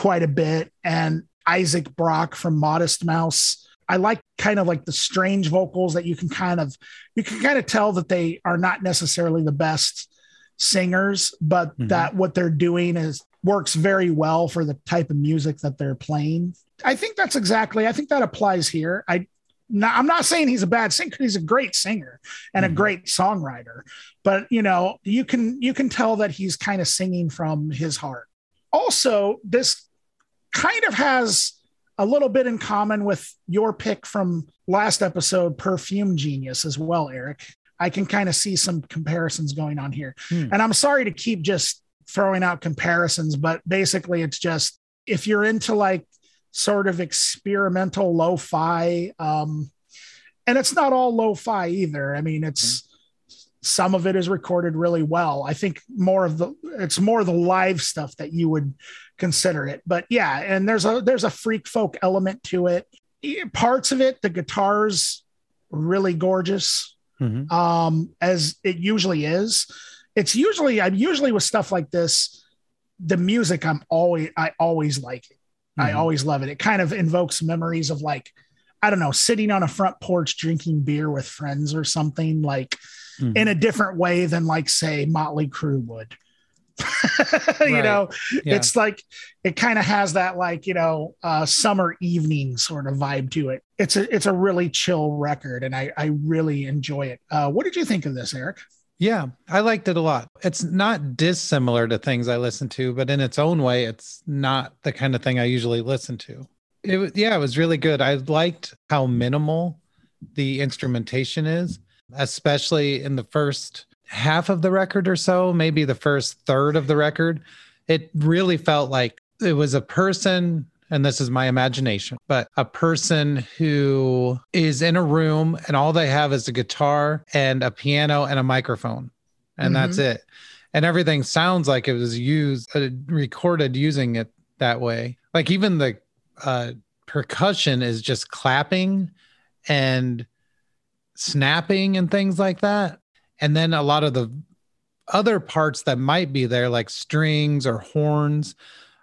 quite a bit. And Isaac Brock from Modest Mouse. I like kind of like the strange vocals that you can kind of you can kind of tell that they are not necessarily the best singers, but mm-hmm. that what they're doing is works very well for the type of music that they're playing. I think that's exactly I think that applies here. I not, I'm not saying he's a bad singer. He's a great singer and mm-hmm. a great songwriter, but you know, you can you can tell that he's kind of singing from his heart. Also, this kind of has a little bit in common with your pick from last episode, Perfume Genius, as well, Eric. I can kind of see some comparisons going on here. Hmm. And I'm sorry to keep just throwing out comparisons, but basically, it's just if you're into like sort of experimental lo-fi um, and it's not all lo-fi either. I mean it's mm-hmm. some of it is recorded really well. I think more of the it's more the live stuff that you would consider it. But yeah and there's a there's a freak folk element to it. Parts of it the guitars really gorgeous mm-hmm. um as it usually is it's usually i'm usually with stuff like this the music i'm always i always like it Mm-hmm. I always love it. It kind of invokes memories of like, I don't know, sitting on a front porch drinking beer with friends or something like mm-hmm. in a different way than like say Motley Crue would. you right. know, yeah. it's like it kind of has that like, you know, uh summer evening sort of vibe to it. It's a it's a really chill record and I I really enjoy it. Uh what did you think of this, Eric? Yeah, I liked it a lot. It's not dissimilar to things I listen to, but in its own way, it's not the kind of thing I usually listen to. It yeah, it was really good. I liked how minimal the instrumentation is, especially in the first half of the record or so, maybe the first third of the record. It really felt like it was a person and this is my imagination, but a person who is in a room and all they have is a guitar and a piano and a microphone, and mm-hmm. that's it. And everything sounds like it was used, uh, recorded using it that way. Like even the uh, percussion is just clapping and snapping and things like that. And then a lot of the other parts that might be there, like strings or horns,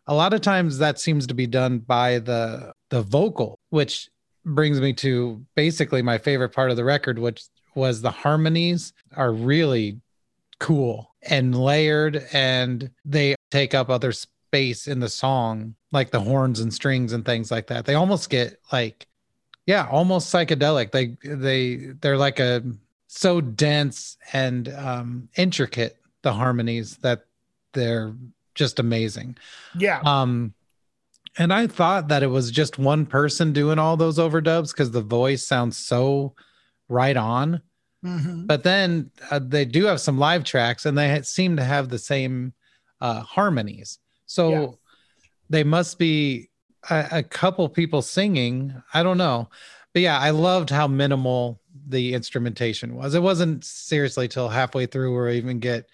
a lot of times that seems to be done by the the vocal which brings me to basically my favorite part of the record which was the harmonies are really cool and layered and they take up other space in the song like the horns and strings and things like that. They almost get like yeah almost psychedelic. They they they're like a so dense and um intricate the harmonies that they're just amazing. Yeah. Um, and I thought that it was just one person doing all those overdubs because the voice sounds so right on. Mm-hmm. But then uh, they do have some live tracks and they seem to have the same uh, harmonies. So yeah. they must be a, a couple people singing. I don't know. But yeah, I loved how minimal the instrumentation was. It wasn't seriously till halfway through where I even get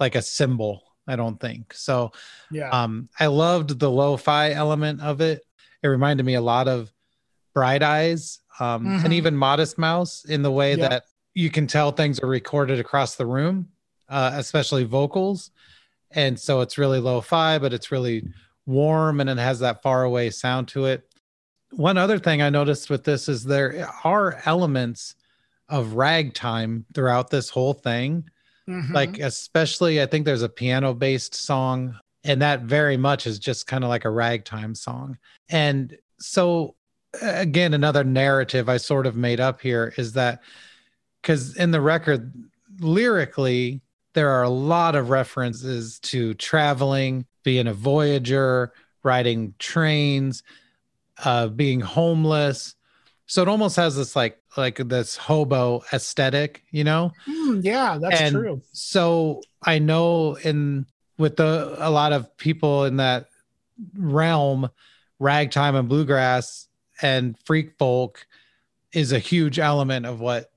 like a cymbal I don't think. So yeah. Um I loved the lo-fi element of it. It reminded me a lot of Bright Eyes um mm-hmm. and even Modest Mouse in the way yep. that you can tell things are recorded across the room, uh, especially vocals. And so it's really lo-fi, but it's really warm and it has that faraway sound to it. one other thing I noticed with this is there are elements of ragtime throughout this whole thing. Mm-hmm. Like, especially, I think there's a piano based song, and that very much is just kind of like a ragtime song. And so, again, another narrative I sort of made up here is that because in the record, lyrically, there are a lot of references to traveling, being a voyager, riding trains, uh, being homeless. So it almost has this like like this hobo aesthetic, you know? Mm, yeah, that's and true. So I know in with the a lot of people in that realm, ragtime and bluegrass and freak folk is a huge element of what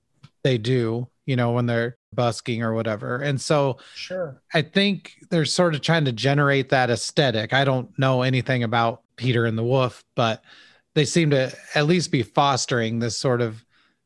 they do, you know, when they're busking or whatever. And so sure. I think they're sort of trying to generate that aesthetic. I don't know anything about Peter and the Wolf, but they seem to at least be fostering this sort of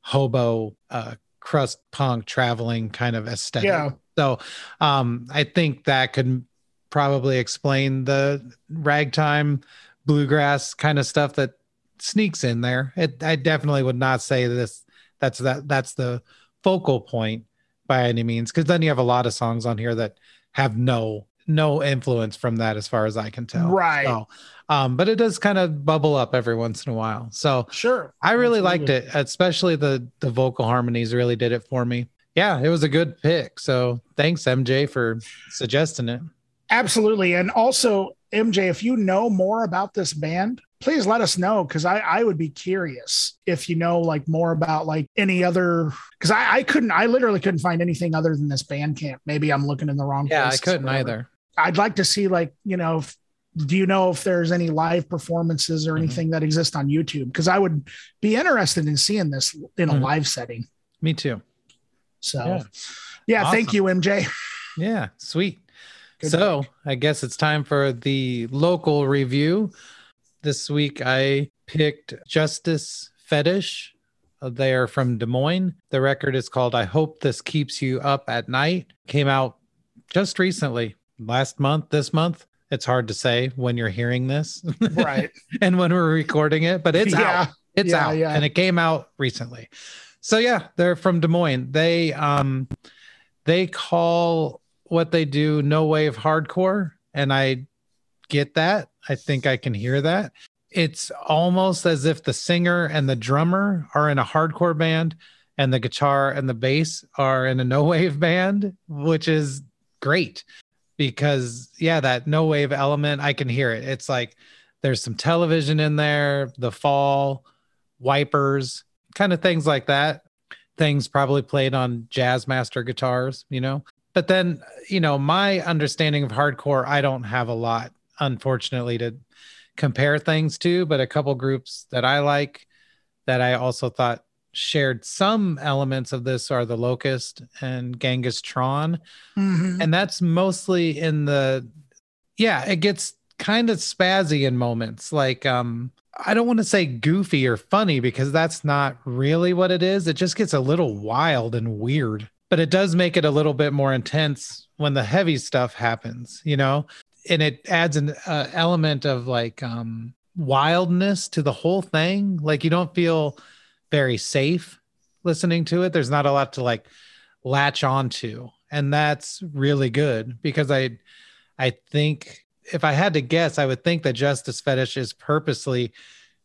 hobo uh, crust punk traveling kind of aesthetic. Yeah. So um, I think that could probably explain the ragtime bluegrass kind of stuff that sneaks in there. It, I definitely would not say this that's that that's the focal point by any means because then you have a lot of songs on here that have no no influence from that as far as I can tell. Right. So, um, but it does kind of bubble up every once in a while. So sure, I really Absolutely. liked it, especially the the vocal harmonies really did it for me. Yeah, it was a good pick. So thanks, MJ, for suggesting it. Absolutely, and also MJ, if you know more about this band, please let us know because I, I would be curious if you know like more about like any other because I, I couldn't I literally couldn't find anything other than this Bandcamp. Maybe I'm looking in the wrong place. yeah, I couldn't either. I'd like to see like, you know, if, do you know if there's any live performances or mm-hmm. anything mm-hmm. that exist on YouTube? Because I would be interested in seeing this in a mm-hmm. live setting. Me too. So, yeah, yeah awesome. thank you, MJ. Yeah, sweet. Good so, I guess it's time for the local review. This week I picked Justice Fetish. They are from Des Moines. The record is called I Hope This Keeps You Up at Night. Came out just recently last month, this month. It's hard to say when you're hearing this, right? and when we're recording it, but it's yeah. out. It's yeah, out, yeah. and it came out recently. So yeah, they're from Des Moines. They um they call what they do no wave hardcore, and I get that. I think I can hear that. It's almost as if the singer and the drummer are in a hardcore band and the guitar and the bass are in a no wave band, which is great because yeah, that no wave element, I can hear it. It's like there's some television in there, the fall, wipers, kind of things like that. Things probably played on Jazzmaster guitars, you know. But then, you know, my understanding of hardcore, I don't have a lot, unfortunately, to compare things to, but a couple groups that I like that I also thought shared some elements of this are the locust and genghis tron. Mm-hmm. and that's mostly in the yeah it gets kind of spazzy in moments. Like um i don't want to say goofy or funny because that's not really what it is. It just gets a little wild and weird but it does make it a little bit more intense when the heavy stuff happens you know? And it adds an uh, element of like um wildness to the whole thing. Like you don't feel very safe listening to it. There's not a lot to like latch onto, and that's really good because I I think if I had to guess, I would think that Justice Fetish is purposely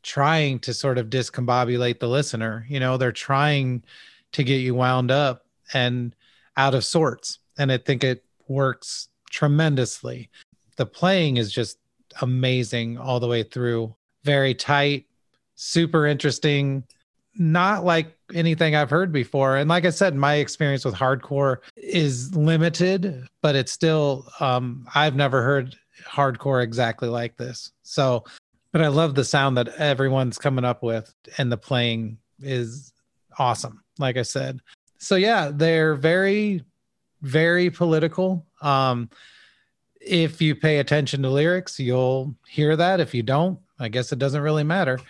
trying to sort of discombobulate the listener. You know, they're trying to get you wound up and out of sorts. And I think it works tremendously. The playing is just amazing all the way through. Very tight, super interesting not like anything I've heard before. And like I said, my experience with hardcore is limited, but it's still um I've never heard hardcore exactly like this. So, but I love the sound that everyone's coming up with and the playing is awesome. Like I said. So yeah, they're very very political. Um if you pay attention to lyrics, you'll hear that. If you don't, I guess it doesn't really matter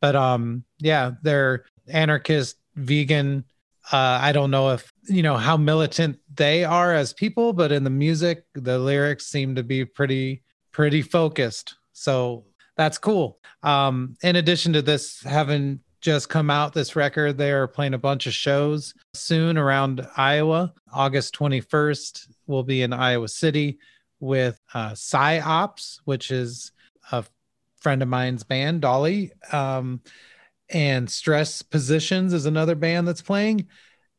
but um yeah they're anarchist vegan uh i don't know if you know how militant they are as people but in the music the lyrics seem to be pretty pretty focused so that's cool. Um, in addition to this having just come out, this record, they are playing a bunch of shows soon around Iowa. August 21st will be in Iowa City with uh, PsyOps, which is a friend of mine's band, Dolly. Um, and Stress Positions is another band that's playing.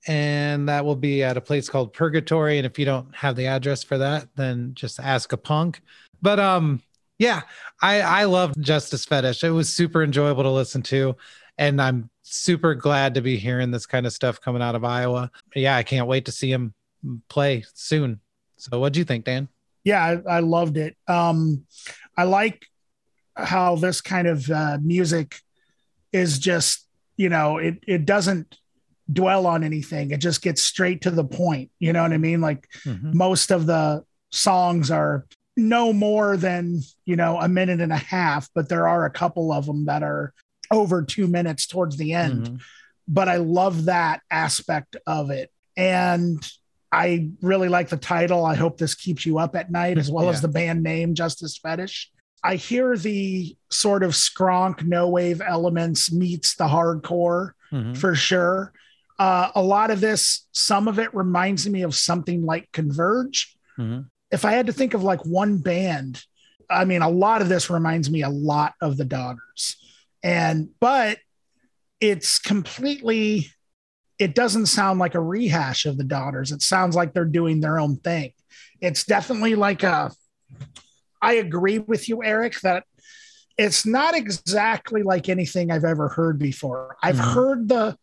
And that will be at a place called Purgatory. And if you don't have the address for that, then just ask a punk. But um, yeah, I I love Justice Fetish. It was super enjoyable to listen to, and I'm super glad to be hearing this kind of stuff coming out of Iowa. Yeah, I can't wait to see him play soon. So, what do you think, Dan? Yeah, I, I loved it. Um, I like how this kind of uh, music is just, you know, it it doesn't dwell on anything. It just gets straight to the point. You know what I mean? Like mm-hmm. most of the songs are no more than you know a minute and a half but there are a couple of them that are over two minutes towards the end mm-hmm. but i love that aspect of it and i really like the title i hope this keeps you up at night as well yeah. as the band name justice fetish i hear the sort of skronk no wave elements meets the hardcore mm-hmm. for sure uh, a lot of this some of it reminds me of something like converge mm-hmm if I had to think of like one band, I mean, a lot of this reminds me a lot of the Daughters. And, but it's completely, it doesn't sound like a rehash of the Daughters. It sounds like they're doing their own thing. It's definitely like a, I agree with you, Eric, that it's not exactly like anything I've ever heard before. I've mm-hmm. heard the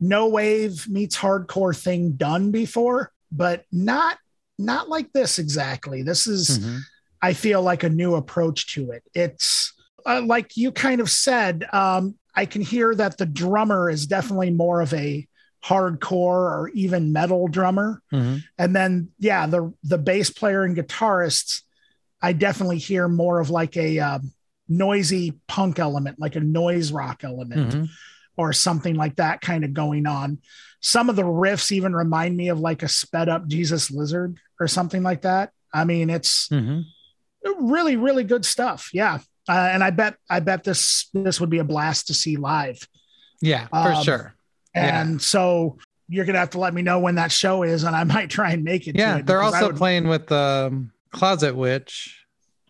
no wave meets hardcore thing done before, but not not like this exactly. This is, mm-hmm. I feel like a new approach to it. It's uh, like you kind of said, um, I can hear that the drummer is definitely more of a hardcore or even metal drummer. Mm-hmm. And then, yeah, the, the bass player and guitarists, I definitely hear more of like a um, noisy punk element, like a noise rock element. Mm-hmm or something like that kind of going on. Some of the riffs even remind me of like a sped up Jesus Lizard or something like that. I mean, it's mm-hmm. really, really good stuff. Yeah. Uh, and I bet, I bet this, this would be a blast to see live. Yeah, for um, sure. And yeah. so you're going to have to let me know when that show is and I might try and make it. Yeah. they're also would... playing with the um, Closet Witch.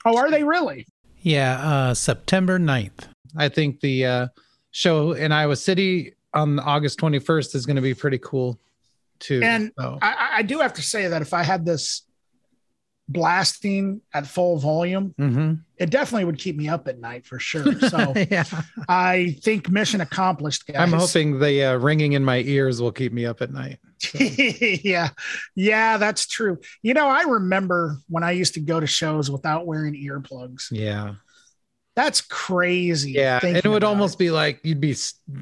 Oh, are they really? Yeah. Uh, September 9th. I think the, uh, show in Iowa City on August 21st is going to be pretty cool too. And so. I, I, do have to say that if I had this blasting at full volume, mm-hmm. it definitely would keep me up at night for sure. So yeah. I think mission accomplished. Guys. I'm hoping the uh, ringing in my ears will keep me up at night. So. yeah, yeah, that's true. You know, I remember when I used to go to shows without wearing earplugs. Yeah. That's crazy. Yeah. And it would almost it. be like you'd be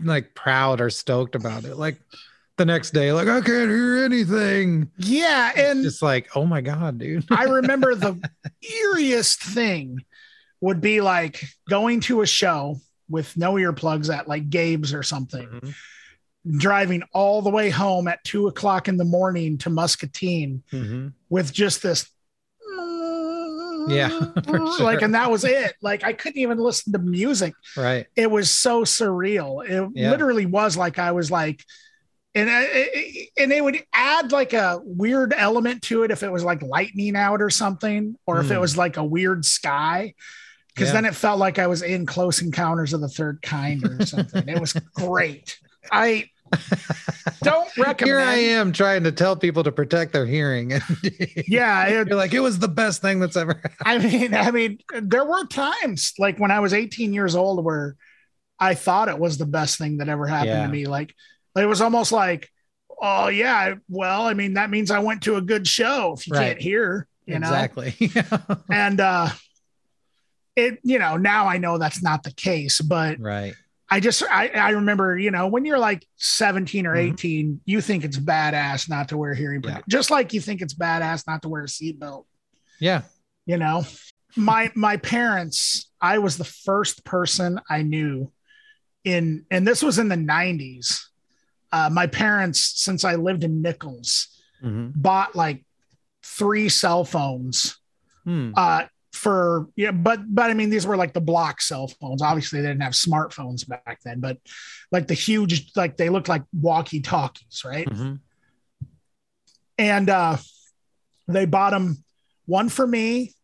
like proud or stoked about it. Like the next day, like, I can't hear anything. Yeah. And it's like, oh my God, dude. I remember the eeriest thing would be like going to a show with no earplugs at like Gabe's or something. Mm-hmm. Driving all the way home at two o'clock in the morning to Muscatine mm-hmm. with just this yeah. Sure. Like, and that was it. Like, I couldn't even listen to music. Right. It was so surreal. It yeah. literally was like I was like, and it, and it would add like a weird element to it if it was like lightning out or something, or mm. if it hmm. was like a weird sky. Because yeah. then it felt like I was in Close Encounters of the Third Kind or something. it was great. I don't recommend. Here I am trying to tell people to protect their hearing. yeah, it, you're like it was the best thing that's ever. Happened. I mean, I mean, there were times like when I was 18 years old where I thought it was the best thing that ever happened yeah. to me. Like it was almost like, oh yeah, well, I mean, that means I went to a good show. If you right. can't hear, you exactly. know, exactly. and uh, it, you know, now I know that's not the case, but right I just I, I remember, you know, when you're like 17 or mm-hmm. 18, mm-hmm. you think it's badass not to wear hearing yeah. just like you think it's badass not to wear a seatbelt. Yeah. You know, my my parents, I was the first person I knew in and this was in the 90s. Uh, my parents, since I lived in Nichols, mm-hmm. bought like three cell phones. Hmm. Uh, for yeah, but but I mean these were like the block cell phones. Obviously they didn't have smartphones back then, but like the huge like they looked like walkie talkies, right? Mhm. And uh they bought them one for me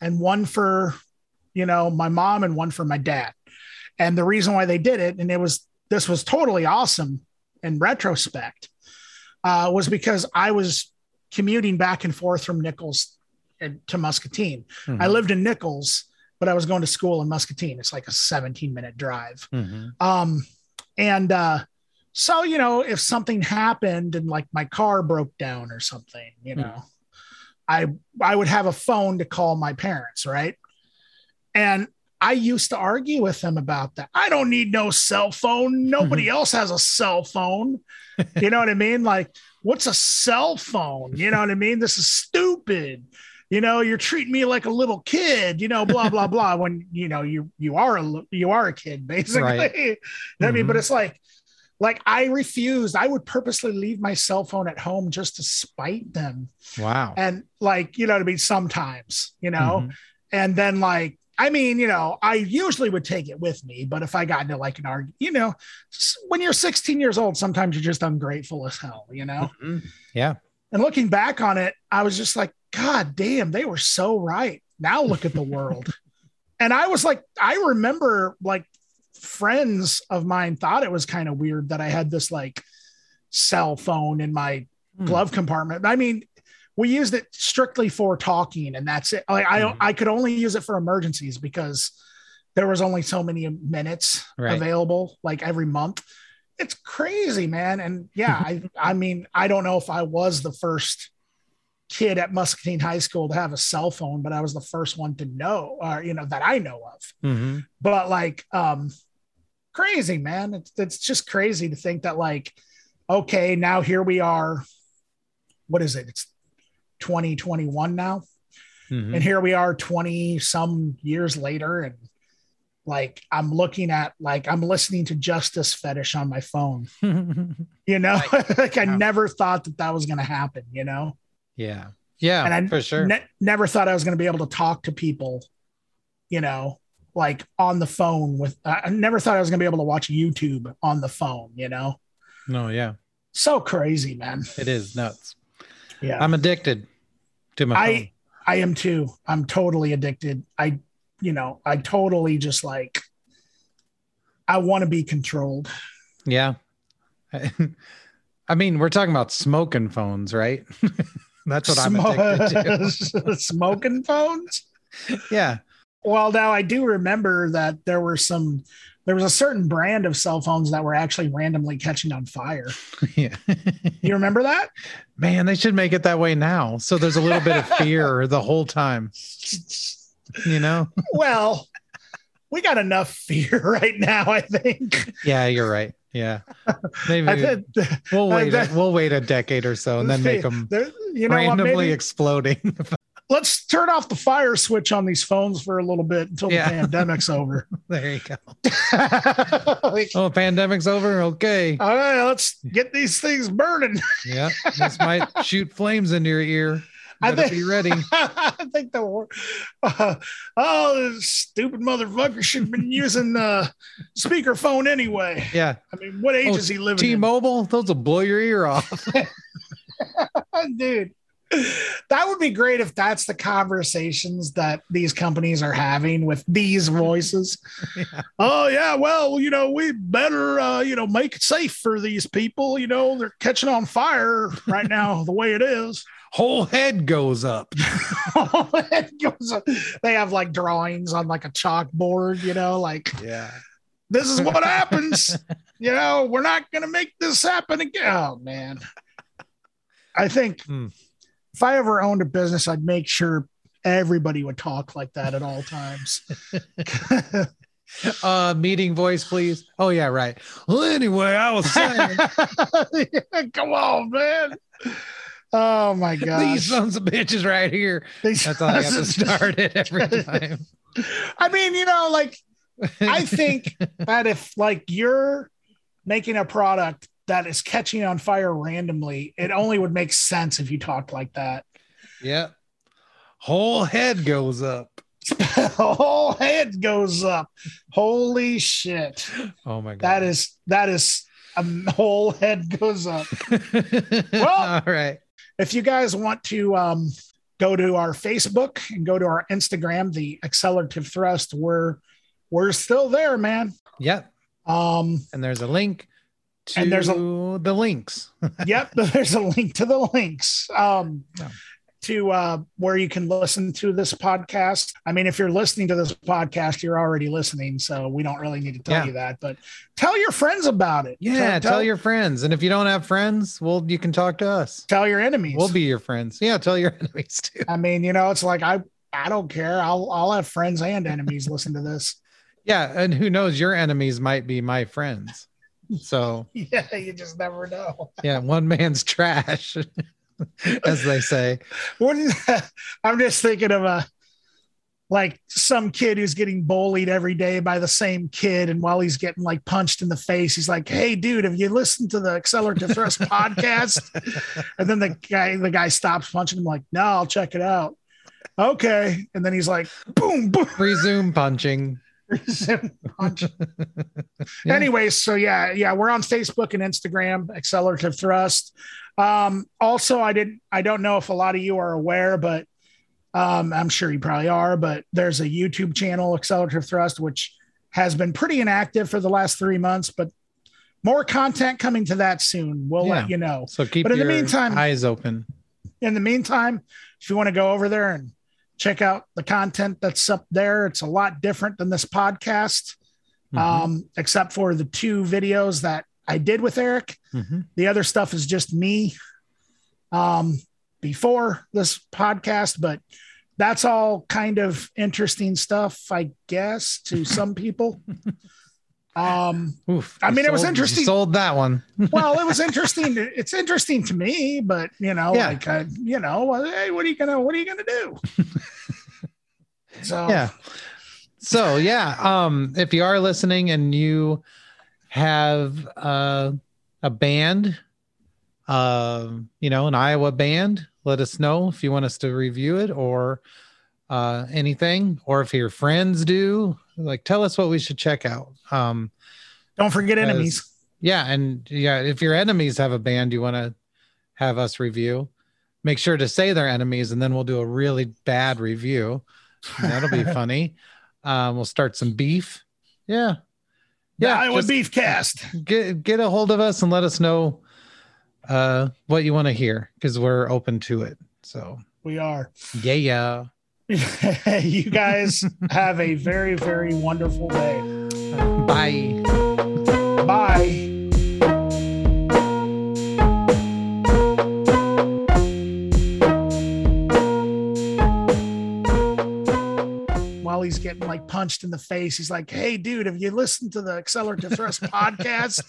and one for you know my mom and one for my dad. And the reason why they did it, and it was this was totally awesome in retrospect, uh, was because I was commuting back and forth from Nichols to Muscatine. Mhm. I lived in Nichols, but I was going to school in Muscatine. It's like a 17 minute drive. Mhm. Um, and uh, so, you know, if something happened and like my car broke down or something, you Hmm. know, I I would have a phone to call my parents, right? And I used to argue with them about that. I don't need no cell phone. Nobody else has a cell phone. You know what I mean? Like, what's a cell phone? You know what I mean? This is stupid. You know, you're treating me like a little kid. You know, blah blah blah. When you know you you are a you are a kid basically. Right. You know what I mean? Mhm. But it's like, like I refused. I would purposely leave my cell phone at home just to spite them. Wow. And like, you know what I mean? Sometimes, you know, Mhm. and then like i mean you know i usually would take it with me but if i got into like an argument you know when you're 16 years old sometimes you're just ungrateful as hell you know Mhm. Yeah. and looking back on it i was just like god damn they were so right now look at the world and i was like i remember like friends of mine thought it was kind of weird that i had this like cell phone in my Hmm. glove compartment. I mean, we used it strictly for talking, and that's it. Like I, Mhm. I could only use it for emergencies because there was only so many minutes Right. available, like every month. It's crazy, man. And yeah, I, I mean, I don't know if I was the first kid at Muscatine High School to have a cell phone, but I was the first one to know, or you know, that I know of Mhm. but like um crazy man it's, it's just crazy to think that like okay now here we are what is it it's 2021 now Mhm. and here we are 20 some years later and like i'm looking at like i'm listening to justice fetish on my phone you know like i Wow. never thought that that was going to happen you know yeah. Yeah. and I for sure. ne- never thought I was going to be able to talk to people, you know, like on the phone with. I never thought I was going to be able to watch YouTube on the phone. You know, no. Yeah. so crazy, man. It is nuts. Yeah, I'm addicted to my phone. I I am too. I'm totally addicted. I, you know, I totally just like. I want to be controlled. Yeah. I mean, we're talking about smoking phones, right? That's what I'm addicted to. Smoking phones. Yeah. Well, now I do remember that there were some, there was a certain brand of cell phones that were actually randomly catching on fire. Yeah. You remember that? Man, they should make it that way now. So there's a little bit of fear the whole time, you know? well, we got enough fear right now, I think. Yeah, you're right. Yeah. Maybe think we'll wait. A, we'll wait a decade or so and then make them you know what, randomly maybe exploding. Let's turn off the fire switch on these phones for a little bit until Yeah. the pandemic's over. there you go. Like, Oh, pandemic's over. Okay. all right, let's get these things burning. Yeah. This might shoot flames into your ear. I Better think- be ready. I think the wor- uh, oh, this stupid motherfucker should have been using the speakerphone anyway. Yeah. I mean, what age Oh, is he living T-Mobile, those will blow your ear off. Dude, that would be great if that's the conversations that these companies are having with these voices. Yeah. Oh yeah, well, you know, we better uh, you know, make it safe for these people. You know, they're catching on fire right now the way it is. Whole head goes up. It goes up. they have like drawings on like a chalkboard, you know, like Yeah. this is what happens. you know, we're not going to make this happen again. Oh, man. I think Hmm. If I ever owned a business, I'd make sure everybody would talk like that at all times. Uh meeting voice, please. Oh yeah, right. Well, anyway, I was saying Come on, man. Oh my god these sons of bitches right here. These- That's all I have to start it every time. I mean, you know, like I think that if like you're making a product that is catching on fire randomly, it only would make sense if you talked like that. yeah. Whole head goes up. whole head goes up. Holy shit. Oh my god. That is that is a whole head goes up. Well, all right. If you guys want to um, go to our Facebook and go to our Instagram, the Accelerative Thrust, we're we're still there, man. Yep. Um, And there's a link to And there's a- the links. yep, there's a link to the links. Um, Yeah. to uh, where you can listen to this podcast. I mean, if you're listening to this podcast, you're already listening, so we don't really need to tell Yeah. you that. But tell your friends about it. Yeah, tell, your friends. And if you don't have friends, well, you can talk to us. tell your enemies. We'll be your friends. Yeah, tell your enemies too. I mean, you know, it's like I I don't care. I'll I'll have friends and enemies listen to this. Yeah, and who knows, your enemies might be my friends. So Yeah, you just never know. yeah, one man's trash, as they say. Wouldn't I'm just thinking of a like some kid who's getting bullied every day by the same kid, and while he's getting like punched in the face, he's like, "Hey, dude, have you listened to the Accelerative Thrust podcast?" And then the guy the guy stops punching him, like, "No, I'll check it out." Okay, and then he's like, "Boom, boom." Resume punching. Punch. Yeah. Anyways, so yeah, yeah, we're on Facebook and Instagram, Accelerative Thrust. Um, also, I didn't, I don't know if a lot of you are aware, but um, I'm sure you probably are. But there's a YouTube channel, Accelerative Thrust, which has been pretty inactive for the last three months, but more content coming to that soon. We'll let you know. So keep But in the your meantime- eyes open. In the meantime, if you want to go over there and check out the content that's up there, it's a lot different than this podcast Mhm, um, except for the two videos that I did with Eric. mhm. The other stuff is just me um, before this podcast, but that's all kind of interesting stuff, I guess, to some people. Um, Oof, I mean, it was sold- interesting. Sold that one. well, it was interesting. It's interesting to me, but you know, Yeah. like, uh, you know, hey, what are you gonna, what are you gonna do? so, yeah so yeah um if you are listening and you have uh, a band um you know an iowa band let us know if you want us to review it or uh anything or if your friends do like tell us what we should check out. Um don't forget enemies. yeah and yeah if your enemies have a band you want to have us review make sure to say they're enemies and then we'll do a really bad review. That'll be funny. Um we'll start some beef. Yeah. The yeah Iowa just Beef Cast. get get a hold of us and let us know uh what you want to hear because we're open to it so. We are. yeah yeah you guys have a very, very wonderful day. bye Bye. While he's getting like punched in the face, he's like, Hey, dude, have you listened to the Accelerative Thrust podcast?